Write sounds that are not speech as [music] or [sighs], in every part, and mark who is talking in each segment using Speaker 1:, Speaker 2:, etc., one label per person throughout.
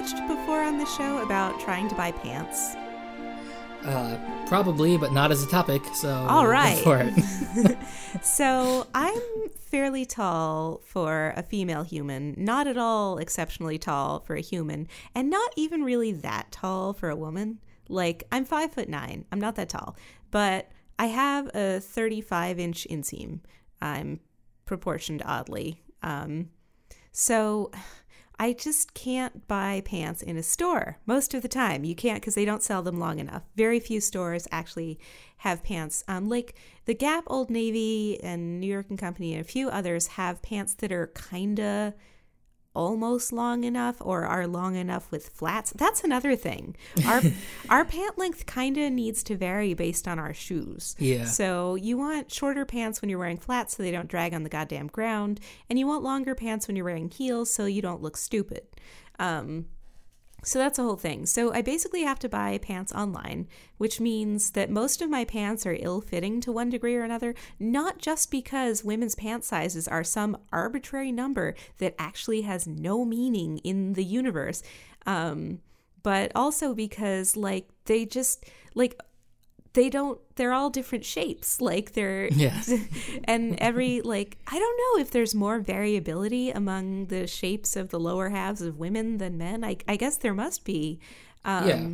Speaker 1: bitched before on the show about trying to buy pants?
Speaker 2: Uh, probably, but not as a topic. So
Speaker 1: All right. [laughs] [laughs] So I'm fairly tall for a female human, not at all exceptionally tall for a human, and not even really that tall for a woman. Like I'm five foot nine. I'm not that tall, but I have a 35 inch inseam. I'm proportioned oddly. Um, so I just can't buy pants in a store most of the time. You can't because they don't sell them long enough. Very few stores actually have pants. Um, like the Gap, Old Navy, and New York and Company, and a few others have pants that are kinda almost long enough or are long enough with flats. That's another thing. [laughs] Our our pant length kind of needs to vary based on our shoes.
Speaker 2: Yeah.
Speaker 1: So you want shorter pants when you're wearing flats so they don't drag on the goddamn ground, and you want longer pants when you're wearing heels so you don't look stupid. Um, so that's a whole thing. So I basically have to buy pants online, which means that most of my pants are ill fitting to one degree or another, not just because women's pant sizes are some arbitrary number that actually has no meaning in the universe, um, but also because, like, they just, like, they don't they're all different shapes. Like they're [laughs]
Speaker 2: Yeah. [laughs]
Speaker 1: and every like i don't know if there's more variability among the shapes of the lower halves of women than men. I, I guess there must be um
Speaker 2: Yeah.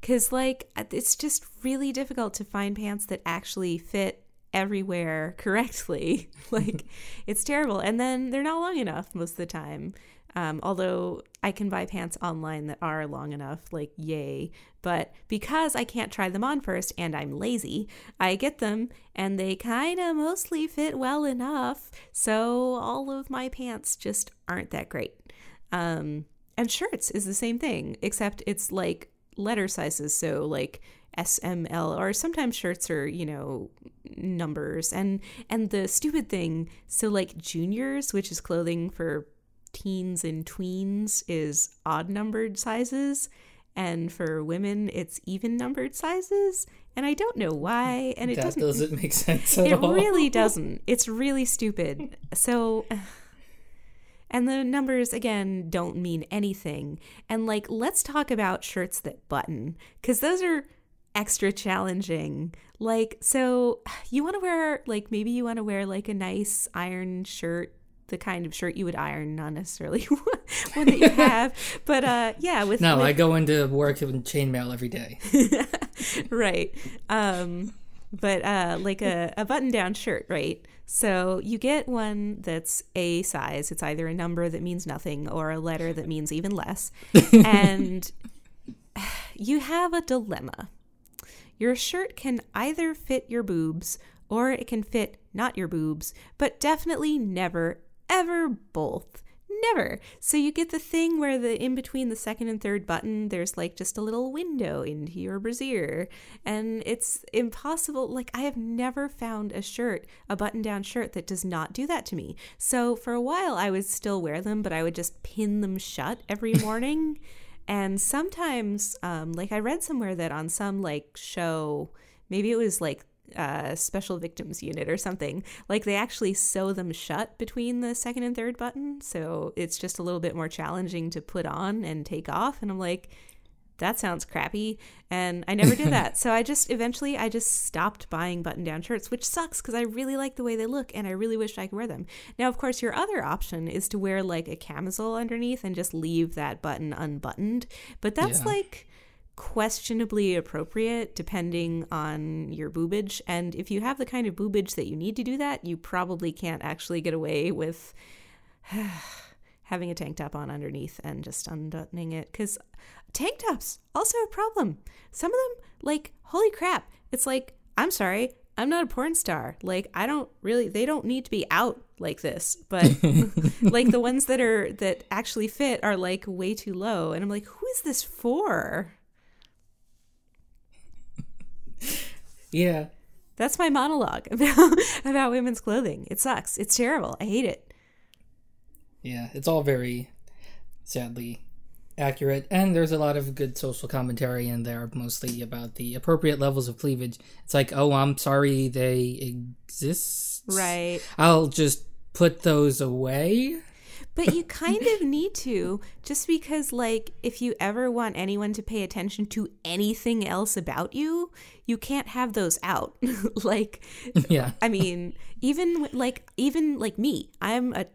Speaker 1: because like it's just really difficult to find pants that actually fit everywhere [laughs] correctly. Like it's terrible. And then they're not long enough most of the time. Um, although I can buy pants online that are long enough, like yay. But because I can't try them on first and I'm lazy, I get them and they kind of mostly fit well enough. So all of my pants just aren't that great. Um, and shirts is the same thing, except it's like letter sizes. So like S, M, L, or sometimes shirts are, you know, numbers. And and the stupid thing, so like juniors, which is clothing for teens and tweens is odd numbered sizes and for women it's even numbered sizes and i don't know why and it
Speaker 2: that
Speaker 1: doesn't,
Speaker 2: doesn't make sense at [laughs]
Speaker 1: it
Speaker 2: all.
Speaker 1: really [laughs] doesn't. It's really stupid. So [sighs] and the numbers again don't mean anything. And like let's talk about shirts that button because those are extra challenging. Like so [sighs] you want to wear like maybe you want to wear like a nice iron shirt the kind of shirt you would iron not necessarily [laughs] one that you have but uh yeah with
Speaker 2: No,
Speaker 1: with-
Speaker 2: I go into work in chainmail every day. [laughs]
Speaker 1: right. Um, but uh, like a, a button down shirt, right? So you get one that's a size. It's either a number that means nothing or a letter that means even less. and [laughs] you have a dilemma. Your shirt can either fit your boobs or it can fit not your boobs, but definitely never, ever both. Never. So you get the thing where the in between the second and third button, there's like just a little window into your brassiere. And it's impossible. Like, I have never found a shirt, a button down shirt, that does not do that to me. So for a while, I would still wear them, but I would just pin them shut every [laughs] morning. and sometimes, um, like, I read somewhere that on some like show, maybe it was like uh, special victims unit or something. Like they actually sew them shut between the second and third button, so it's just a little bit more challenging to put on and take off. And I'm like, that sounds crappy, and I never did that. [laughs] so I just eventually I just stopped buying button down shirts, which sucks because I really like the way they look and I really wish I could wear them. Now, of course, your other option is to wear like a camisole underneath and just leave that button unbuttoned, but that's
Speaker 2: Yeah.
Speaker 1: like questionably appropriate depending on your boobage. And if you have the kind of boobage that you need to do that, you probably can't actually get away with [sighs] having a tank top on underneath and just unbuttoning it. Because tank tops, also a problem. Some of them, like, holy crap, it's like, I'm sorry. I'm not a porn star. Like I don't really they don't need to be out like this. But [laughs] like the ones that are that actually fit are like way too low and I'm like who is this for?
Speaker 2: Yeah.
Speaker 1: That's my monologue [laughs] about about women's clothing. It sucks. It's terrible. I hate it.
Speaker 2: Yeah. It's all very sadly accurate. And there's a lot of good social commentary in there, mostly about the appropriate levels of cleavage. It's like, oh, I'm sorry they exist.
Speaker 1: Right.
Speaker 2: I'll just put those away.
Speaker 1: But you [laughs] kind of need to just because like if you ever want anyone to pay attention to anything else about you you can't have those out [laughs] like
Speaker 2: yeah
Speaker 1: i mean even like even like me i'm a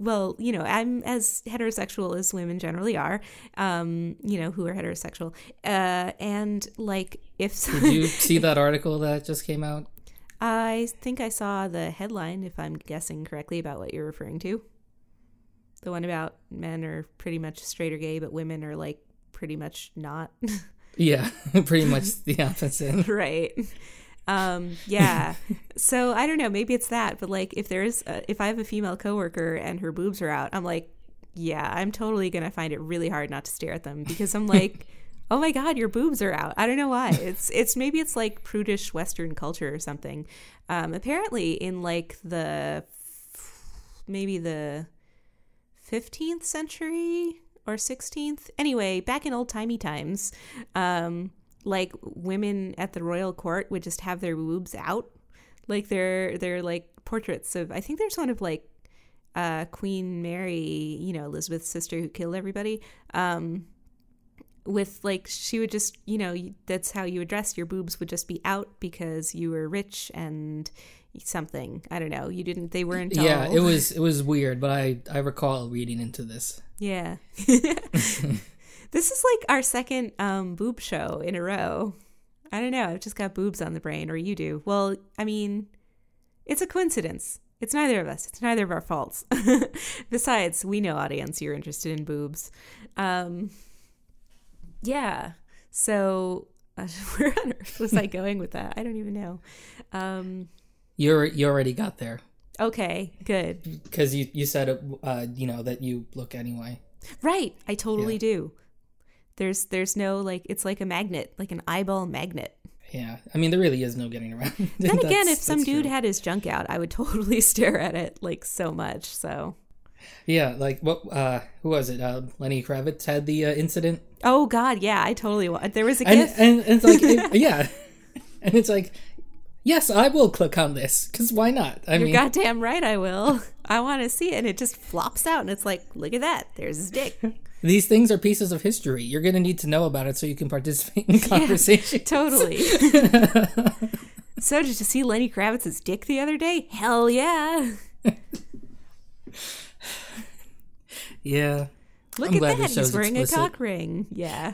Speaker 1: well, you know, I'm as heterosexual as women generally are, um, you know, who are heterosexual. Uh, and like, if so, [laughs]
Speaker 2: Did you see that article that just came out?
Speaker 1: I think I saw the headline, if I'm guessing correctly, about what you're referring to. The one about men are pretty much straight or gay, but women are like pretty much not. [laughs]
Speaker 2: Yeah, [laughs] pretty much the opposite. [laughs]
Speaker 1: right. Um, yeah. so I don't know. Maybe it's that, but like if there's a, if I have a female coworker and her boobs are out, I'm like, yeah, I'm totally gonna find it really hard not to stare at them because I'm like, oh my god, your boobs are out. I don't know why. It's it's maybe it's like prudish Western culture or something. Um, apparently, in like the maybe the 15th century or 16th. Anyway, back in old timey times, um, like women at the royal court would just have their boobs out. Like they're they're like portraits of I think there's one of like uh, Queen Mary, you know, Elizabeth's sister who killed everybody. Um, with like she would just you know that's how you address your boobs would just be out because you were rich and something. I don't know. You didn't they weren't
Speaker 2: Yeah, it was it was weird, but I I recall reading into this.
Speaker 1: yeah. [laughs] [laughs] This is like our second um boob show in a row. I don't know. I've just got boobs on the brain or you do. Well i mean it's a coincidence. It's neither of us. It's neither of our faults. [laughs] Besides we know audience you're interested in boobs. Um yeah. So uh, where on earth was i going with that? I don't even know. Um
Speaker 2: You you already got there
Speaker 1: okay good
Speaker 2: because you you said uh you know that you look anyway.
Speaker 1: Right, I totally
Speaker 2: Yeah.
Speaker 1: do. There's there's no like it's like a magnet, like an eyeball magnet.
Speaker 2: Yeah, I mean there really is no getting around. [laughs]
Speaker 1: Then again, if some dude
Speaker 2: true.
Speaker 1: had his junk out, I would [laughs] totally stare at it like so much. So,
Speaker 2: yeah, like what uh who was it? Uh, Lenny Kravitz had the uh, incident,
Speaker 1: oh god, yeah, I totally there was a
Speaker 2: and
Speaker 1: gif.
Speaker 2: and, and it's like [laughs] it- yeah, and it's like yes, I will click on this because why not? I
Speaker 1: You're
Speaker 2: mean,
Speaker 1: goddamn right, I will. [laughs] I want to see it, and it just flops out, and it's like, look at that, there's his dick. [laughs]
Speaker 2: these things are pieces of history. You're gonna need to know about it so you can participate in [laughs] conversation.
Speaker 1: totally. so, did you see Lenny Kravitz's dick the other day? Hell yeah!
Speaker 2: Yeah.
Speaker 1: Look
Speaker 2: I'm
Speaker 1: at that, he's wearing
Speaker 2: explicit.
Speaker 1: a cock ring. Yeah.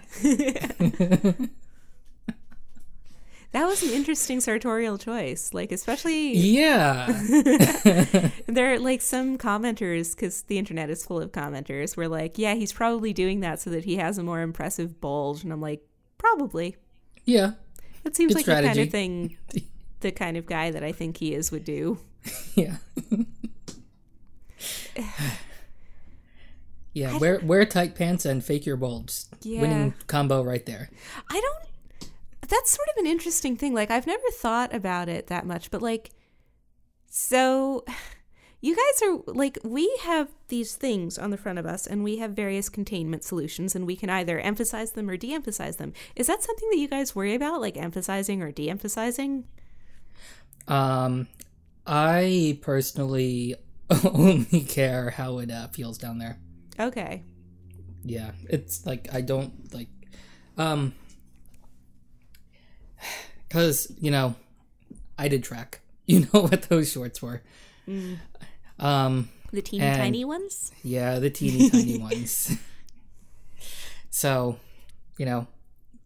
Speaker 1: That was an interesting sartorial choice, like especially
Speaker 2: Yeah. [laughs]
Speaker 1: there are like some commenters because the internet is full of commenters were like, yeah, he's probably doing that so that he has a more impressive bulge, and I'm like, probably.
Speaker 2: yeah.
Speaker 1: It seems
Speaker 2: Good
Speaker 1: like the kind of thing, [laughs] the kind of guy that I think he is would do.
Speaker 2: Yeah. [sighs] [sighs] yeah, wear wear tight pants and fake your bulge.
Speaker 1: Yeah.
Speaker 2: Winning combo right there.
Speaker 1: I don't. That's sort of an interesting thing. Like I've never thought about it that much, but like, so [sighs] you guys are like we have these things on the front of us, and we have various containment solutions, and we can either emphasize them or de-emphasize them. Is that something that you guys worry about, like emphasizing or de-emphasizing?
Speaker 2: Um I personally [laughs] only care how it uh, feels down there.
Speaker 1: Okay.
Speaker 2: Yeah. It's like I don't like um cuz you know I did track. [laughs] You know what those shorts were. Um
Speaker 1: The teeny
Speaker 2: And-
Speaker 1: tiny ones.
Speaker 2: Yeah, the teeny tiny ones. [laughs] So, you know,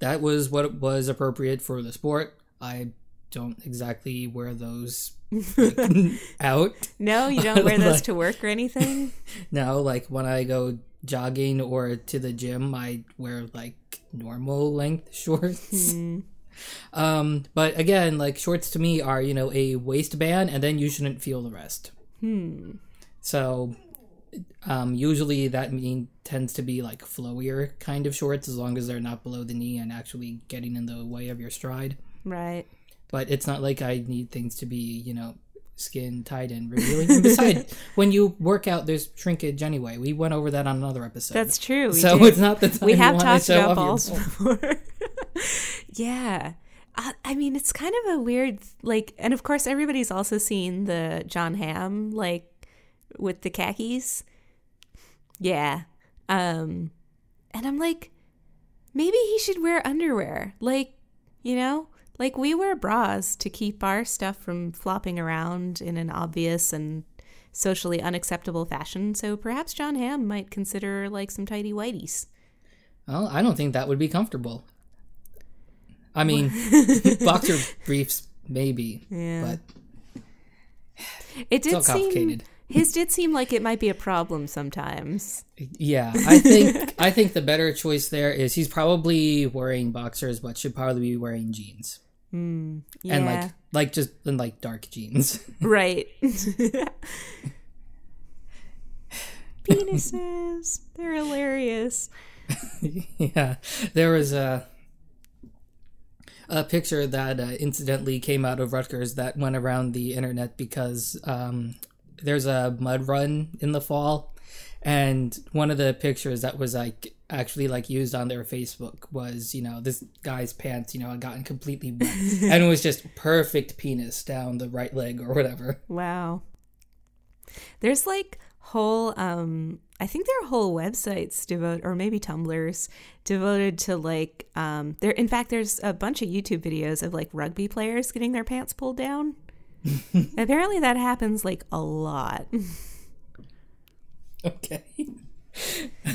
Speaker 2: that was what was appropriate for the sport. I don't exactly wear those [laughs] like, out.
Speaker 1: No, you don't wear those
Speaker 2: Like-
Speaker 1: to work or anything.
Speaker 2: No, like when I go jogging or to the gym, I wear like normal length shorts. Um, but again, like shorts to me are, you know, a waistband and then you shouldn't feel the rest.
Speaker 1: Hmm.
Speaker 2: So um, usually that mean tends to be like flowier kind of shorts as long as they're not below the knee and actually getting in the way of your stride.
Speaker 1: Right.
Speaker 2: But it's not like I need things to be, you know, skin tight and revealing. And besides, [laughs] when you work out, there's shrinkage anyway. We went over that on another episode.
Speaker 1: That's true. We
Speaker 2: so it's not the time
Speaker 1: we have talked about
Speaker 2: off your
Speaker 1: balls
Speaker 2: balls.
Speaker 1: before. [laughs] yeah. I, mean, it's kind of a weird, like, and of course, everybody's also seen the Jon Hamm, like, with the khakis. Yeah. Um and I'm like maybe he should wear underwear. Like, you know, like we wear bras to keep our stuff from flopping around in an obvious and socially unacceptable fashion. So perhaps Jon Hamm might consider like some tidy whities.
Speaker 2: Well, I don't think that would be comfortable. I mean, [laughs] boxer briefs maybe,
Speaker 1: Yeah.
Speaker 2: but
Speaker 1: It did
Speaker 2: all
Speaker 1: seem
Speaker 2: complicated.
Speaker 1: his did seem like it might be a problem sometimes.
Speaker 2: Yeah, I think I think the better choice there is he's probably wearing boxers, but should probably be wearing jeans
Speaker 1: Yeah.
Speaker 2: and like like just in like dark jeans.
Speaker 1: Right. [laughs] Penises. They're hilarious. [laughs]
Speaker 2: yeah, there was a a picture that uh, incidentally came out of Rutgers that went around the internet because um, there's a mud run in the fall, and one of the pictures that was like actually like used on their Facebook was you know this guy's pants you know had gotten completely wet [laughs] and it was just perfect penis down the right leg or whatever.
Speaker 1: Wow. There's like whole um I think there are whole websites devoted or maybe Tumblrs devoted to like um there in fact there's a bunch of YouTube videos of like rugby players getting their pants pulled down. [laughs] Apparently that happens like a lot.
Speaker 2: Okay.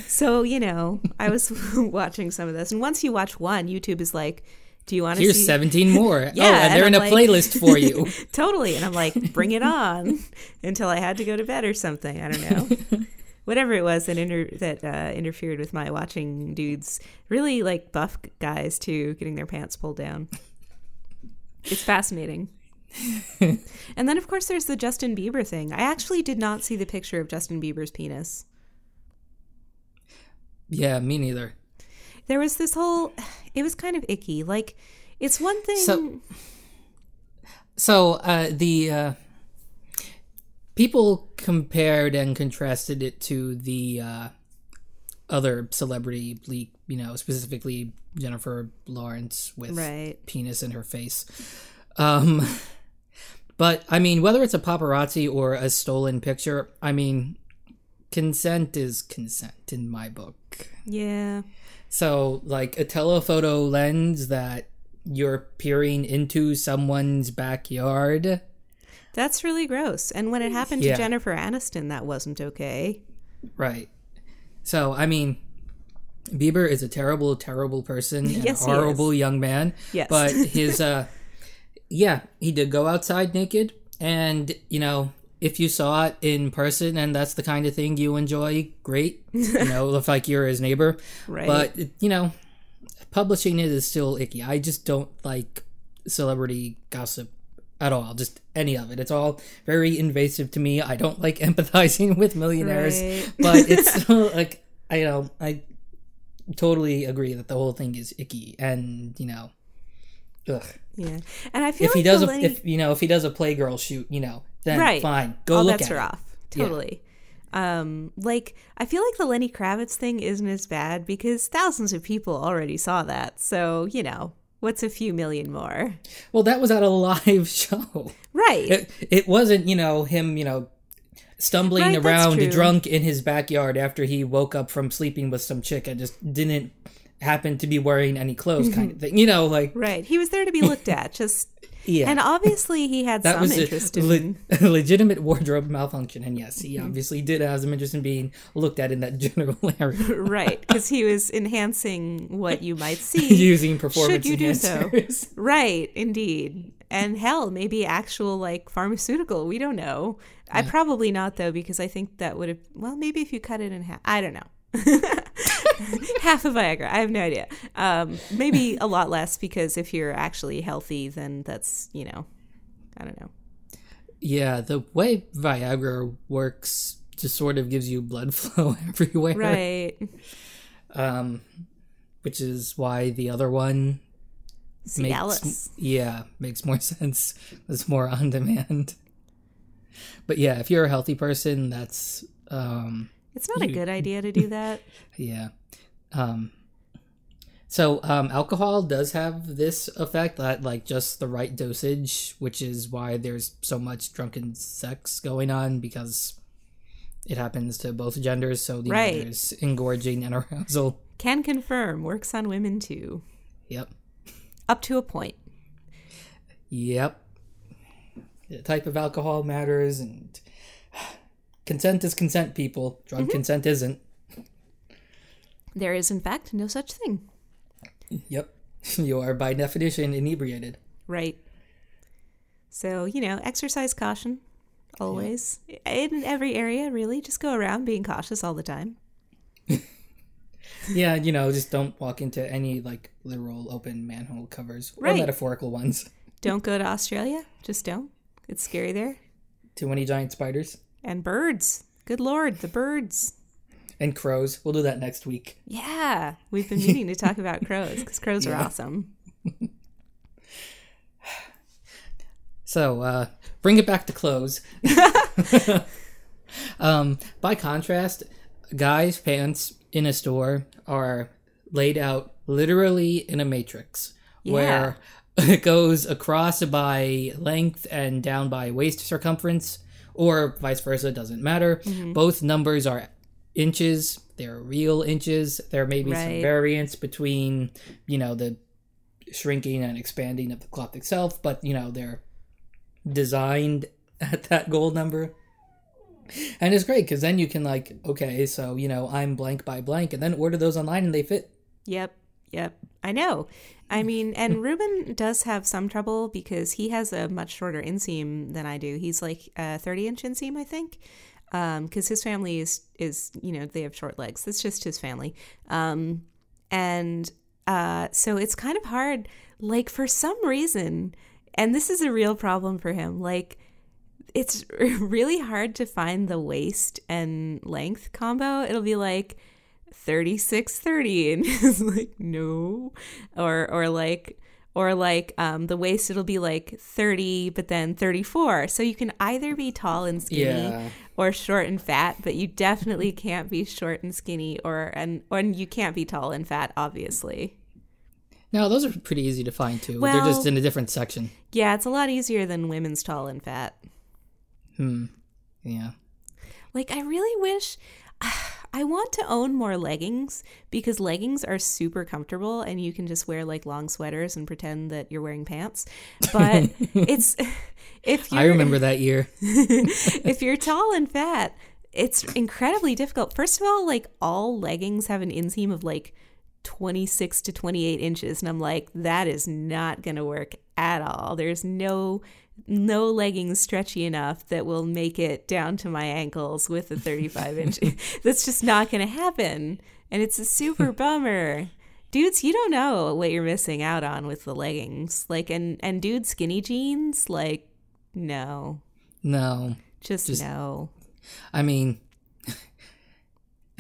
Speaker 1: So, you know, I was [laughs] watching some of this and once you watch one, YouTube is like, do you want to
Speaker 2: Here's
Speaker 1: see
Speaker 2: 17 more. [laughs] oh,
Speaker 1: Yeah,
Speaker 2: and
Speaker 1: and
Speaker 2: they're
Speaker 1: I'm
Speaker 2: in a
Speaker 1: like-
Speaker 2: playlist for you.
Speaker 1: totally and i'm like bring it on until i had to go to bed or something i don't know whatever it was that inter- that uh, interfered with my watching dudes really like buff guys too getting their pants pulled down. It's fascinating. [laughs] And then of course there's the justin bieber thing. I actually did not see the picture of justin bieber's penis.
Speaker 2: Yeah, me neither.
Speaker 1: there was this whole it was kind of icky. Like it's one thing
Speaker 2: So- So uh, the uh, people compared and contrasted it to the uh, other celebrity leak, you know, specifically Jennifer Lawrence with
Speaker 1: right
Speaker 2: penis in her face. Um, but I mean, whether it's a paparazzi or a stolen picture, I mean, consent is consent in my book.
Speaker 1: yeah
Speaker 2: So, like a telephoto lens that you're peering into someone's backyard.
Speaker 1: That's really gross and when it happened to jennifer aniston that wasn't okay
Speaker 2: Right. So, I mean, Bieber is a terrible, terrible person and
Speaker 1: Yes,
Speaker 2: horrible young man.
Speaker 1: Yes.
Speaker 2: But [laughs] his, uh, yeah, he did go outside naked. And, you know, if you saw it in person and that's the kind of thing you enjoy, great. You know, look like you're his neighbor.
Speaker 1: Right.
Speaker 2: But, you know, publishing it is still icky. I just don't like celebrity gossip at all. Just any of it. It's all very invasive to me. I don't like [laughs] empathizing with millionaires,
Speaker 1: Right.
Speaker 2: but it's [laughs] like I know I totally agree that the whole thing is icky, and you know, ugh.
Speaker 1: Yeah, and I feel
Speaker 2: if
Speaker 1: like
Speaker 2: he does a
Speaker 1: Lenny,
Speaker 2: if you know if he does a playgirl shoot, you know, then
Speaker 1: right,
Speaker 2: fine, go
Speaker 1: all
Speaker 2: look at
Speaker 1: are
Speaker 2: it.
Speaker 1: off. Totally. Um, like I feel like the Lenny Kravitz thing isn't as bad because thousands of people already saw that. So you know, what's a few million more?
Speaker 2: Well, that was at a live [laughs] show.
Speaker 1: Right.
Speaker 2: It it wasn't you know him you know stumbling
Speaker 1: Right,
Speaker 2: around drunk in his backyard after he woke up from sleeping with some chick and just didn't happen to be wearing any clothes mm-hmm. kind of thing. You know, like
Speaker 1: right. He was there to be looked at. Just
Speaker 2: yeah.
Speaker 1: and obviously he had [laughs]
Speaker 2: that
Speaker 1: some
Speaker 2: was
Speaker 1: interest
Speaker 2: a
Speaker 1: in.
Speaker 2: le- legitimate wardrobe malfunction, and yes, he obviously did have some interest in being looked at in that [laughs] general area [laughs]
Speaker 1: right, because he was enhancing what you might see.
Speaker 2: using performance
Speaker 1: Should you do so? Right, indeed. And hell, maybe actual like pharmaceutical. We don't know. I probably not though, because I think that would have. Well, maybe if you cut it in half. I don't know. [laughs] half of Viagra. I have no idea. Um, maybe a lot less because if you're actually healthy, then that's you know, I don't know.
Speaker 2: Yeah, the way Viagra works just sort of gives you blood [laughs] flow everywhere.
Speaker 1: Right.
Speaker 2: Um, which is why the other one
Speaker 1: Cialis.
Speaker 2: makes yeah makes more [laughs] sense. It's more on demand. But yeah, if you're a healthy person, that's um
Speaker 1: It's not a good idea to do that.
Speaker 2: yeah. Um so um alcohol does have this effect that like just the right dosage, which is why there's so much drunken sex going on because it happens to both genders, so the
Speaker 1: Right.
Speaker 2: there's engorging and [laughs] arousal.
Speaker 1: Can confirm works on women too,
Speaker 2: Yep.
Speaker 1: up to a point.
Speaker 2: Yep. The type of alcohol matters, and [sighs] consent is consent, people. Drug
Speaker 1: Mm-hmm.
Speaker 2: consent isn't.
Speaker 1: There is, in fact, no such thing.
Speaker 2: Yep. [laughs] You are, by definition, inebriated.
Speaker 1: Right. So, you know, exercise caution always in every area, really. Just go around being cautious all the time.
Speaker 2: Yeah, you know, just don't walk into any like literal open manhole covers or
Speaker 1: Right.
Speaker 2: metaphorical ones. [laughs]
Speaker 1: Don't go to Australia. Just don't. It's scary there.
Speaker 2: Too many giant spiders
Speaker 1: And birds. Good lord, the birds.
Speaker 2: And crows. We'll do that next week.
Speaker 1: Yeah. We've been meaning to talk about crows because crows are [laughs] awesome. [laughs]
Speaker 2: So, uh, bring it back to clothes. [laughs] um, by contrast, guys' pants in a store are laid out literally in a matrix where it goes across by length and down by waist circumference, or vice versa, doesn't matter. Both numbers are inches, they're real inches. There may be some variance between, you know, the shrinking and expanding of the cloth itself, but, you know, they're designed [laughs] at that goal number. And it's great because then you can like, okay, so you know I'm blank by blank, and then order those online and they fit.
Speaker 1: Yep. Yep. I know. I [laughs] mean, and Ruben does have some trouble because he has a much shorter inseam than I do. He's like a 30 inch inseam, I think. Because his family is, is, you know, they have short legs. That's just his family. Um, and uh, so it's kind of hard. Like, for some reason, and this is a real problem for him, like, it's [laughs] really hard to find the waist and length combo. It'll be like 36 30 and [laughs] it's like no or or like or like um the waist it'll be like 30 but then 34 so you can either be tall and skinny
Speaker 2: Yeah.
Speaker 1: or short and fat but you definitely can't be short and skinny or and or you can't be tall and fat obviously
Speaker 2: Now those are pretty easy to find too. They're just in a different section.
Speaker 1: yeah it's a lot easier than women's tall and fat
Speaker 2: Hmm. Yeah.
Speaker 1: Like, I really wish [sighs] I want to own more leggings because leggings are super comfortable and you can just wear like long sweaters and pretend that you're wearing pants. But [laughs] it's if you're
Speaker 2: I remember that year. [laughs]
Speaker 1: if you're tall and fat, it's incredibly difficult. First of all, like all leggings have an inseam of like 26 to 28 inches and I'm like that is not going to work at all. There's no no leggings stretchy enough that will make it down to my ankles with a 35 inch. [laughs] [laughs] That's just not going to happen. And it's a super [laughs] bummer. Dudes, you don't know what you're missing out on with the leggings. Like and and dude skinny jeans like no.
Speaker 2: No.
Speaker 1: Just,
Speaker 2: Just-
Speaker 1: no.
Speaker 2: I mean,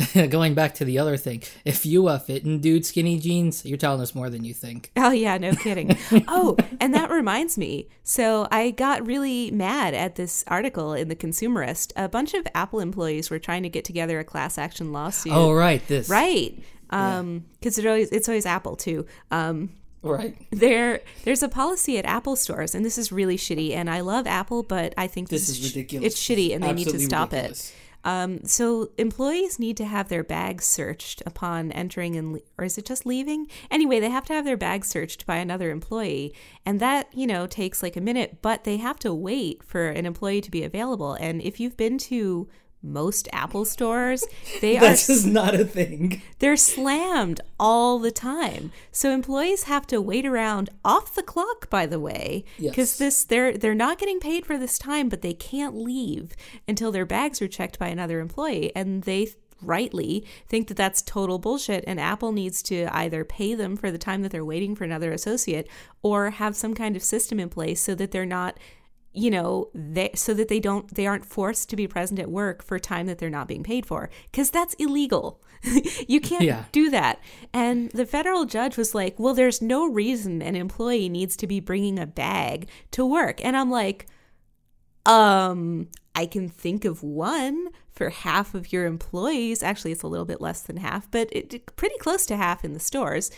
Speaker 2: [laughs] going back to the other thing, if you uh, fit in dude skinny jeans, you're telling us more than you think.
Speaker 1: Oh yeah, no kidding. oh, [laughs] and that reminds me. So I got really mad at this article in the Consumerist. A bunch of Apple employees were trying to get together a class action lawsuit.
Speaker 2: Oh, right. This.
Speaker 1: right. Um, because it always it's always Apple too. Um,
Speaker 2: Right.
Speaker 1: there there's a policy at Apple stores, and this is really shitty. And I love Apple, but I think this,
Speaker 2: This is ridiculous.
Speaker 1: It's shitty, and they need to stop
Speaker 2: ridiculous.
Speaker 1: it. Um, so employees need to have their bags searched upon entering and le- or is it just leaving? Anyway, they have to have their bags searched by another employee, and that you know takes like a minute. But they have to wait for an employee to be available. And if you've been to most Apple stores, [laughs] they are
Speaker 2: That's just not a thing.
Speaker 1: they're slammed all the time. So employees have to wait around off the clock by the way because
Speaker 2: Yes.
Speaker 1: this they're they're not getting paid for this time but they can't leave until their bags are checked by another employee and they rightly think that that's total bullshit and Apple needs to either pay them for the time that they're waiting for another associate or have some kind of system in place so that they're not you know they so that they don't they aren't forced to be present at work for time that they're not being paid for. Because that's illegal. [laughs] You can't
Speaker 2: Yeah.
Speaker 1: do that. And the federal judge was like well there's no reason an employee needs to be bringing a bag to work. And i'm like um i can think of one for half of your employees. Actually it's a little bit less than half but it, pretty close to half in the stores.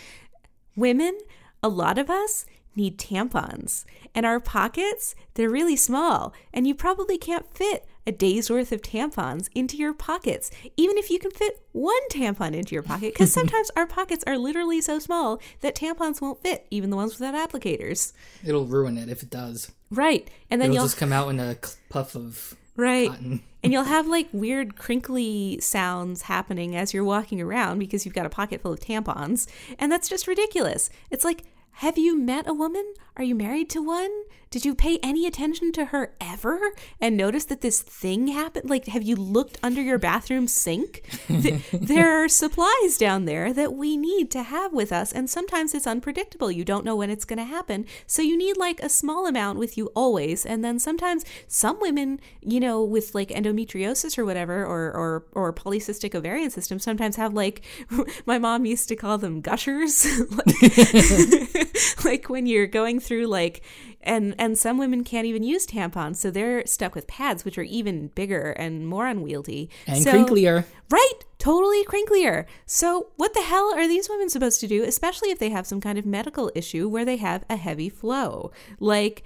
Speaker 1: Women, a lot of us need tampons. And our pockets, they're really small. And you probably can't fit a day's worth of tampons into your pockets, even if you can fit one tampon into your pocket, because [laughs] sometimes our pockets are literally so small that tampons won't fit, even the ones without applicators.
Speaker 2: It'll ruin it if it does.
Speaker 1: Right. And then
Speaker 2: It'll
Speaker 1: you'll
Speaker 2: just come out in a puff of
Speaker 1: right. and you'll [laughs] have like weird crinkly sounds happening as you're walking around because you've got a pocket full of tampons. And that's just ridiculous. It's like, have you met a woman? Are you married to one? Did you pay any attention to her ever and notice that this thing happened? Like, have you looked under your bathroom sink? Th- [laughs] there are supplies down there that we need to have with us, and sometimes it's unpredictable. You don't know when it's going to happen. So you need like a small amount with you always. And then sometimes some women, you know, with like endometriosis or whatever, or, or, or polycystic ovarian system, sometimes have like, [laughs] my mom used to call them gushers. [laughs] like when you're going through like and and some women can't even use tampons so they're stuck with pads which are even bigger and more unwieldy
Speaker 2: And
Speaker 1: so,
Speaker 2: crinklier.
Speaker 1: right totally crinklier so what the hell are these women supposed to do especially if they have some kind of medical issue where they have a heavy flow like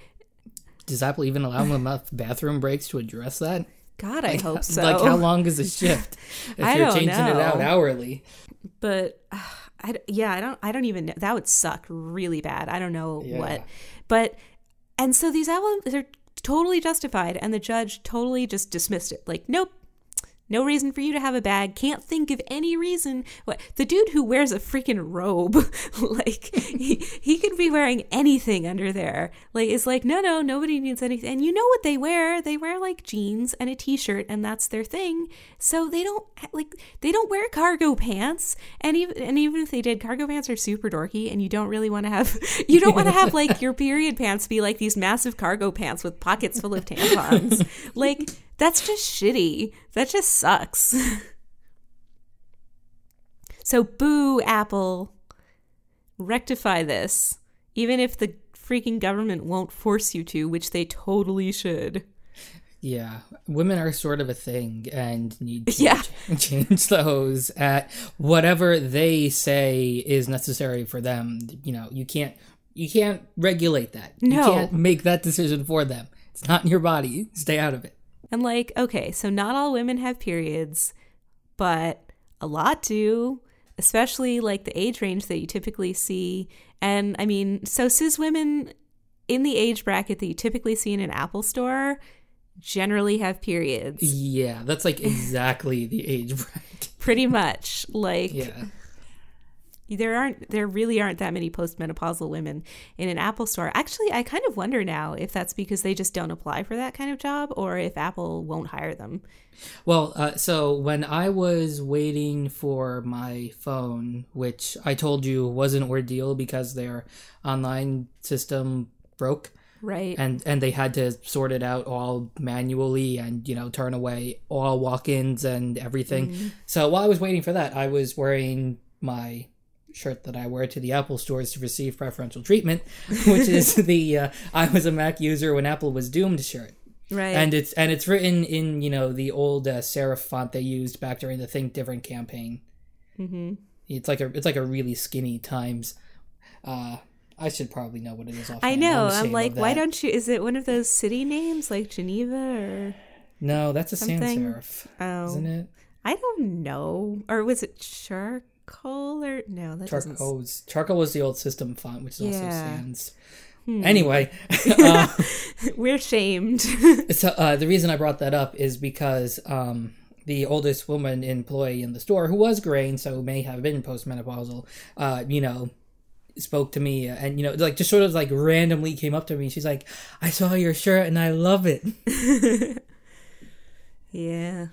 Speaker 2: Does Apple even allow them enough bathroom breaks to address that?
Speaker 1: god i hope [laughs] so
Speaker 2: Like, how long is a shift [laughs] if
Speaker 1: I
Speaker 2: you're changing it out hourly?
Speaker 1: but uh, I, yeah, I don't, I don't even know. That would suck really bad. I don't know
Speaker 2: Yeah.
Speaker 1: what, but, and so these albums they're totally justified, and the judge totally just dismissed it. Like, nope. No reason for you to have a bag. Can't think of any reason. What the dude who wears a freaking robe, [laughs] like he, he could be wearing anything under there. Like it's like no, no, nobody needs anything. And you know what they wear? They wear like jeans and a t-shirt, and that's their thing. So they don't like they don't wear cargo pants. And even and even if they did, cargo pants are super dorky, and you don't really want to have [laughs] you don't want to have like your period pants be like these massive cargo pants with pockets full of tampons. [laughs] like that's just shitty. That just sucks. [laughs] so, boo, Apple. Rectify this. Even if the freaking government won't force you to, which they totally should.
Speaker 2: Yeah, women are sort of a thing and need to [laughs]
Speaker 1: Yeah. [laughs]
Speaker 2: change those at whatever they say is necessary for them. You know, you can't you can't regulate that. You
Speaker 1: No.
Speaker 2: can't make that decision for them. It's not in your body. Stay out of it.
Speaker 1: And, like, okay, so not all women have periods, but a lot do, especially like the age range that you typically see. And I mean, so cis women in the age bracket that you typically see in an Apple store generally have periods.
Speaker 2: Yeah, that's like exactly the age bracket.
Speaker 1: Pretty much. Like,
Speaker 2: Yeah.
Speaker 1: There aren't there really aren't that many postmenopausal women in an Apple store. Actually, I kind of wonder now if that's because they just don't apply for that kind of job or if Apple won't hire them.
Speaker 2: Well, uh, so when I was waiting for my phone, which I told you was an ordeal because their online system broke,
Speaker 1: Right.
Speaker 2: and and they had to sort it out all manually and you know turn away all walk-ins and everything. So while I was waiting for that, I was wearing my shirt that I wear to the Apple stores to receive preferential treatment, which is [laughs] the uh, I was a Mac user when Apple was doomed shirt
Speaker 1: right.
Speaker 2: and it's and it's written in you know the old uh, serif font they used back during the Think Different campaign.
Speaker 1: hmm
Speaker 2: It's like a it's like a really skinny Times. Uh, I should probably know what it is.
Speaker 1: Off
Speaker 2: I
Speaker 1: know. I'm
Speaker 2: ashamed
Speaker 1: like, why don't you? Is it one of those city names like Geneva or?
Speaker 2: No, that's a sans
Speaker 1: something?
Speaker 2: serif,
Speaker 1: Oh,
Speaker 2: isn't it?
Speaker 1: I don't know. Or was it charcoal or no? That doesn't.
Speaker 2: Charcoal was the old system font, which is also
Speaker 1: Yeah.
Speaker 2: sans.
Speaker 1: Hmm.
Speaker 2: Anyway, [laughs] uh,
Speaker 1: We're shamed. [laughs]
Speaker 2: so uh, the reason I brought that up is because um, the oldest woman employee in the store, who was graying, so may have been postmenopausal, uh, you know, spoke to me and you know, like just sort of like randomly came up to me. She's like, "I saw your shirt and I love it." [laughs]
Speaker 1: yeah.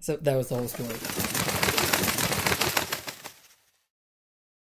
Speaker 2: So that was the whole story.